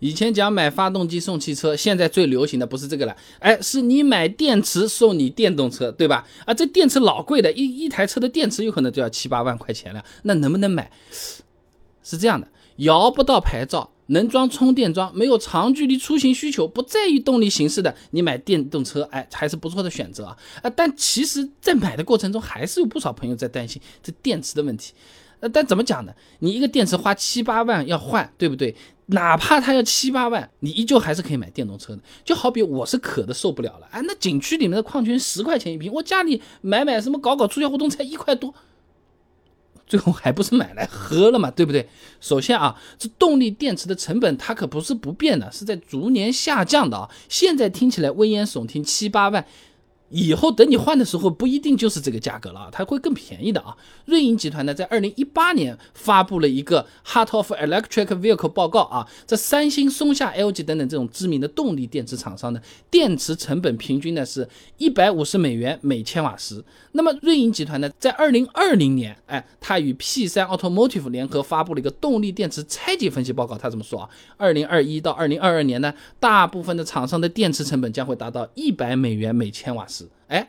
以前讲买发动机送汽车，现在最流行的不是这个了，哎，是你买电池送你电动车，对吧？啊，这电池老贵的，一一台车的电池有可能就要七八万块钱了，那能不能买？是这样的，摇不到牌照，能装充电桩，没有长距离出行需求，不在意动力形式的，你买电动车，哎，还是不错的选择啊。啊，但其实，在买的过程中，还是有不少朋友在担心这电池的问题。呃，但怎么讲呢？你一个电池花七八万要换，对不对？哪怕它要七八万，你依旧还是可以买电动车的。就好比我是渴的受不了了，哎，那景区里面的矿泉十块钱一瓶，我家里买买什么搞搞促销活动才一块多，最后还不是买来喝了嘛，对不对？首先啊，这动力电池的成本它可不是不变的，是在逐年下降的啊。现在听起来危言耸听，七八万。以后等你换的时候，不一定就是这个价格了啊，它会更便宜的啊。瑞银集团呢，在二零一八年发布了一个 Heart of Electric Vehicle 报告啊，这三星、松下、LG 等等这种知名的动力电池厂商呢，电池成本平均呢是一百五十美元每千瓦时。那么瑞银集团呢，在二零二零年，哎，它与 P 三 Automotive 联合发布了一个动力电池拆解分析报告，它怎么说啊？二零二一到二零二二年呢，大部分的厂商的电池成本将会达到一百美元每千瓦时。哎，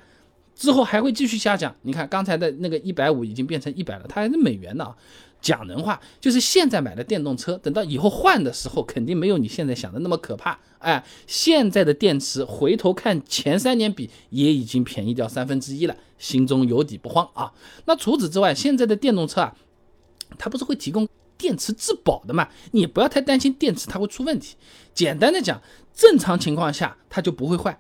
之后还会继续下降。你看刚才的那个一百五已经变成一百了，它还是美元呢。讲人话就是现在买的电动车，等到以后换的时候，肯定没有你现在想的那么可怕。哎，现在的电池回头看前三年比，也已经便宜掉三分之一了，心中有底不慌啊。那除此之外，现在的电动车啊，它不是会提供电池质保的嘛？你不要太担心电池它会出问题。简单的讲，正常情况下它就不会坏，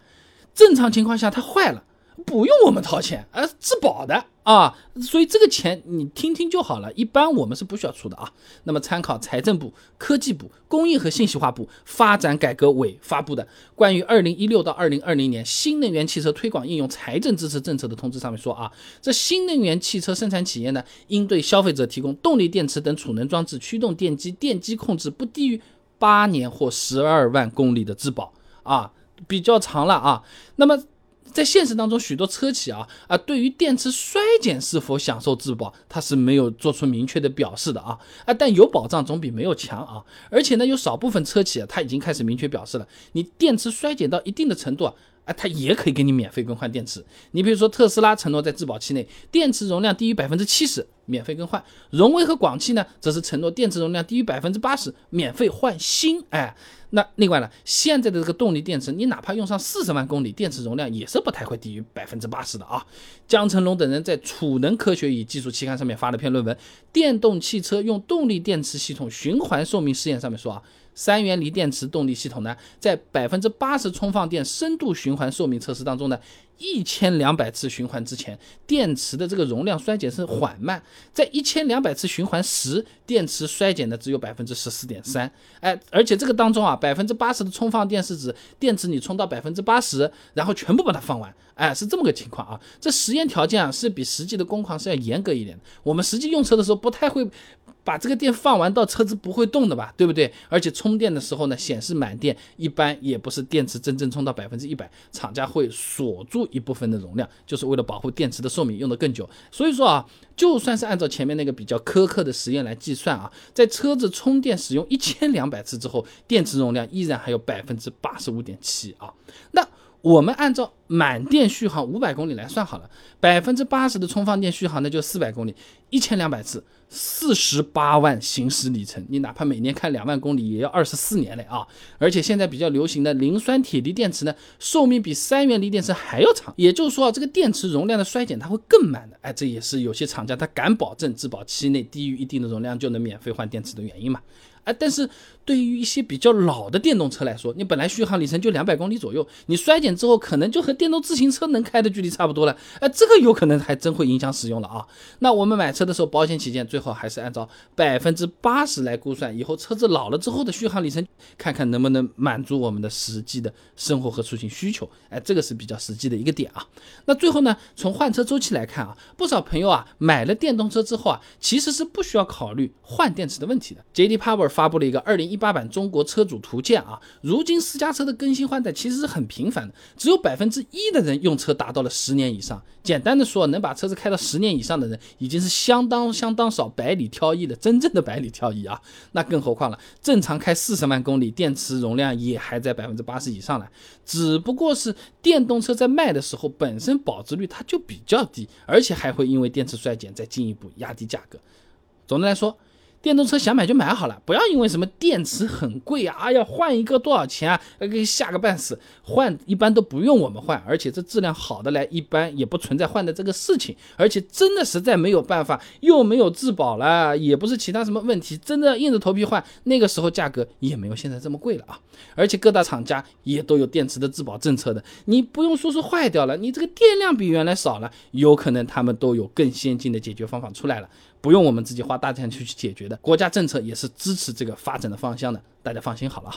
正常情况下它坏了。不用我们掏钱，而质保的啊，所以这个钱你听听就好了。一般我们是不需要出的啊。那么参考财政部、科技部、工业和信息化部发展改革委发布的关于二零一六到二零二零年新能源汽车推广应用财政支持政策的通知上面说啊，这新能源汽车生产企业呢，应对消费者提供动力电池等储能装置、驱动电机、电机控制不低于八年或十二万公里的质保啊，比较长了啊。那么。在现实当中，许多车企啊啊，对于电池衰减是否享受质保，它是没有做出明确的表示的啊啊，但有保障总比没有强啊。而且呢，有少部分车企啊，它已经开始明确表示了，你电池衰减到一定的程度啊，啊，它也可以给你免费更换电池。你比如说特斯拉承诺在质保期内，电池容量低于百分之七十免费更换；荣威和广汽呢，则是承诺电池容量低于百分之八十免费换新。哎。那另外呢，现在的这个动力电池，你哪怕用上四十万公里，电池容量也是不太会低于百分之八十的啊。江成龙等人在《储能科学与技术》期刊上面发了篇论文，《电动汽车用动力电池系统循环寿命试验》上面说啊。三元锂电池动力系统呢，在百分之八十充放电深度循环寿命测试当中呢，一千两百次循环之前，电池的这个容量衰减是缓慢，在一千两百次循环时，电池衰减的只有百分之十四点三。哎，而且这个当中啊，百分之八十的充放电是指电池你充到百分之八十，然后全部把它放完。哎，是这么个情况啊。这实验条件啊，是比实际的工况是要严格一点。我们实际用车的时候不太会。把这个电放完到车子不会动的吧，对不对？而且充电的时候呢，显示满电，一般也不是电池真正充到百分之一百，厂家会锁住一部分的容量，就是为了保护电池的寿命用得更久。所以说啊，就算是按照前面那个比较苛刻的实验来计算啊，在车子充电使用一千两百次之后，电池容量依然还有百分之八十五点七啊。那我们按照满电续航五百公里来算好了，百分之八十的充放电续航那就四百公里，一千两百次。四十八万行驶里程，你哪怕每年开两万公里，也要二十四年嘞啊！而且现在比较流行的磷酸铁锂电池呢，寿命比三元锂电池还要长。也就是说啊，这个电池容量的衰减它会更慢的。哎，这也是有些厂家他敢保证质保期内低于一定的容量就能免费换电池的原因嘛。哎，但是对于一些比较老的电动车来说，你本来续航里程就两百公里左右，你衰减之后可能就和电动自行车能开的距离差不多了。哎，这个有可能还真会影响使用了啊。那我们买车的时候，保险起见，最好还是按照百分之八十来估算，以后车子老了之后的续航里程，看看能不能满足我们的实际的生活和出行需求。哎，这个是比较实际的一个点啊。那最后呢，从换车周期来看啊，不少朋友啊买了电动车之后啊，其实是不需要考虑换电池的问题的。J.D. Power。发布了一个二零一八版中国车主图鉴啊。如今私家车的更新换代其实是很频繁的，只有百分之一的人用车达到了十年以上。简单的说，能把车子开到十年以上的人，已经是相当相当少，百里挑一的真正的百里挑一啊。那更何况了，正常开四十万公里，电池容量也还在百分之八十以上了。只不过是电动车在卖的时候，本身保值率它就比较低，而且还会因为电池衰减再进一步压低价格。总的来说。电动车想买就买好了，不要因为什么电池很贵啊，哎呀换一个多少钱啊，给吓个半死。换一般都不用我们换，而且这质量好的来，一般也不存在换的这个事情。而且真的实在没有办法，又没有质保了，也不是其他什么问题，真的硬着头皮换，那个时候价格也没有现在这么贵了啊。而且各大厂家也都有电池的质保政策的，你不用说是坏掉了，你这个电量比原来少了，有可能他们都有更先进的解决方法出来了。不用我们自己花大钱去去解决的，国家政策也是支持这个发展的方向的，大家放心好了。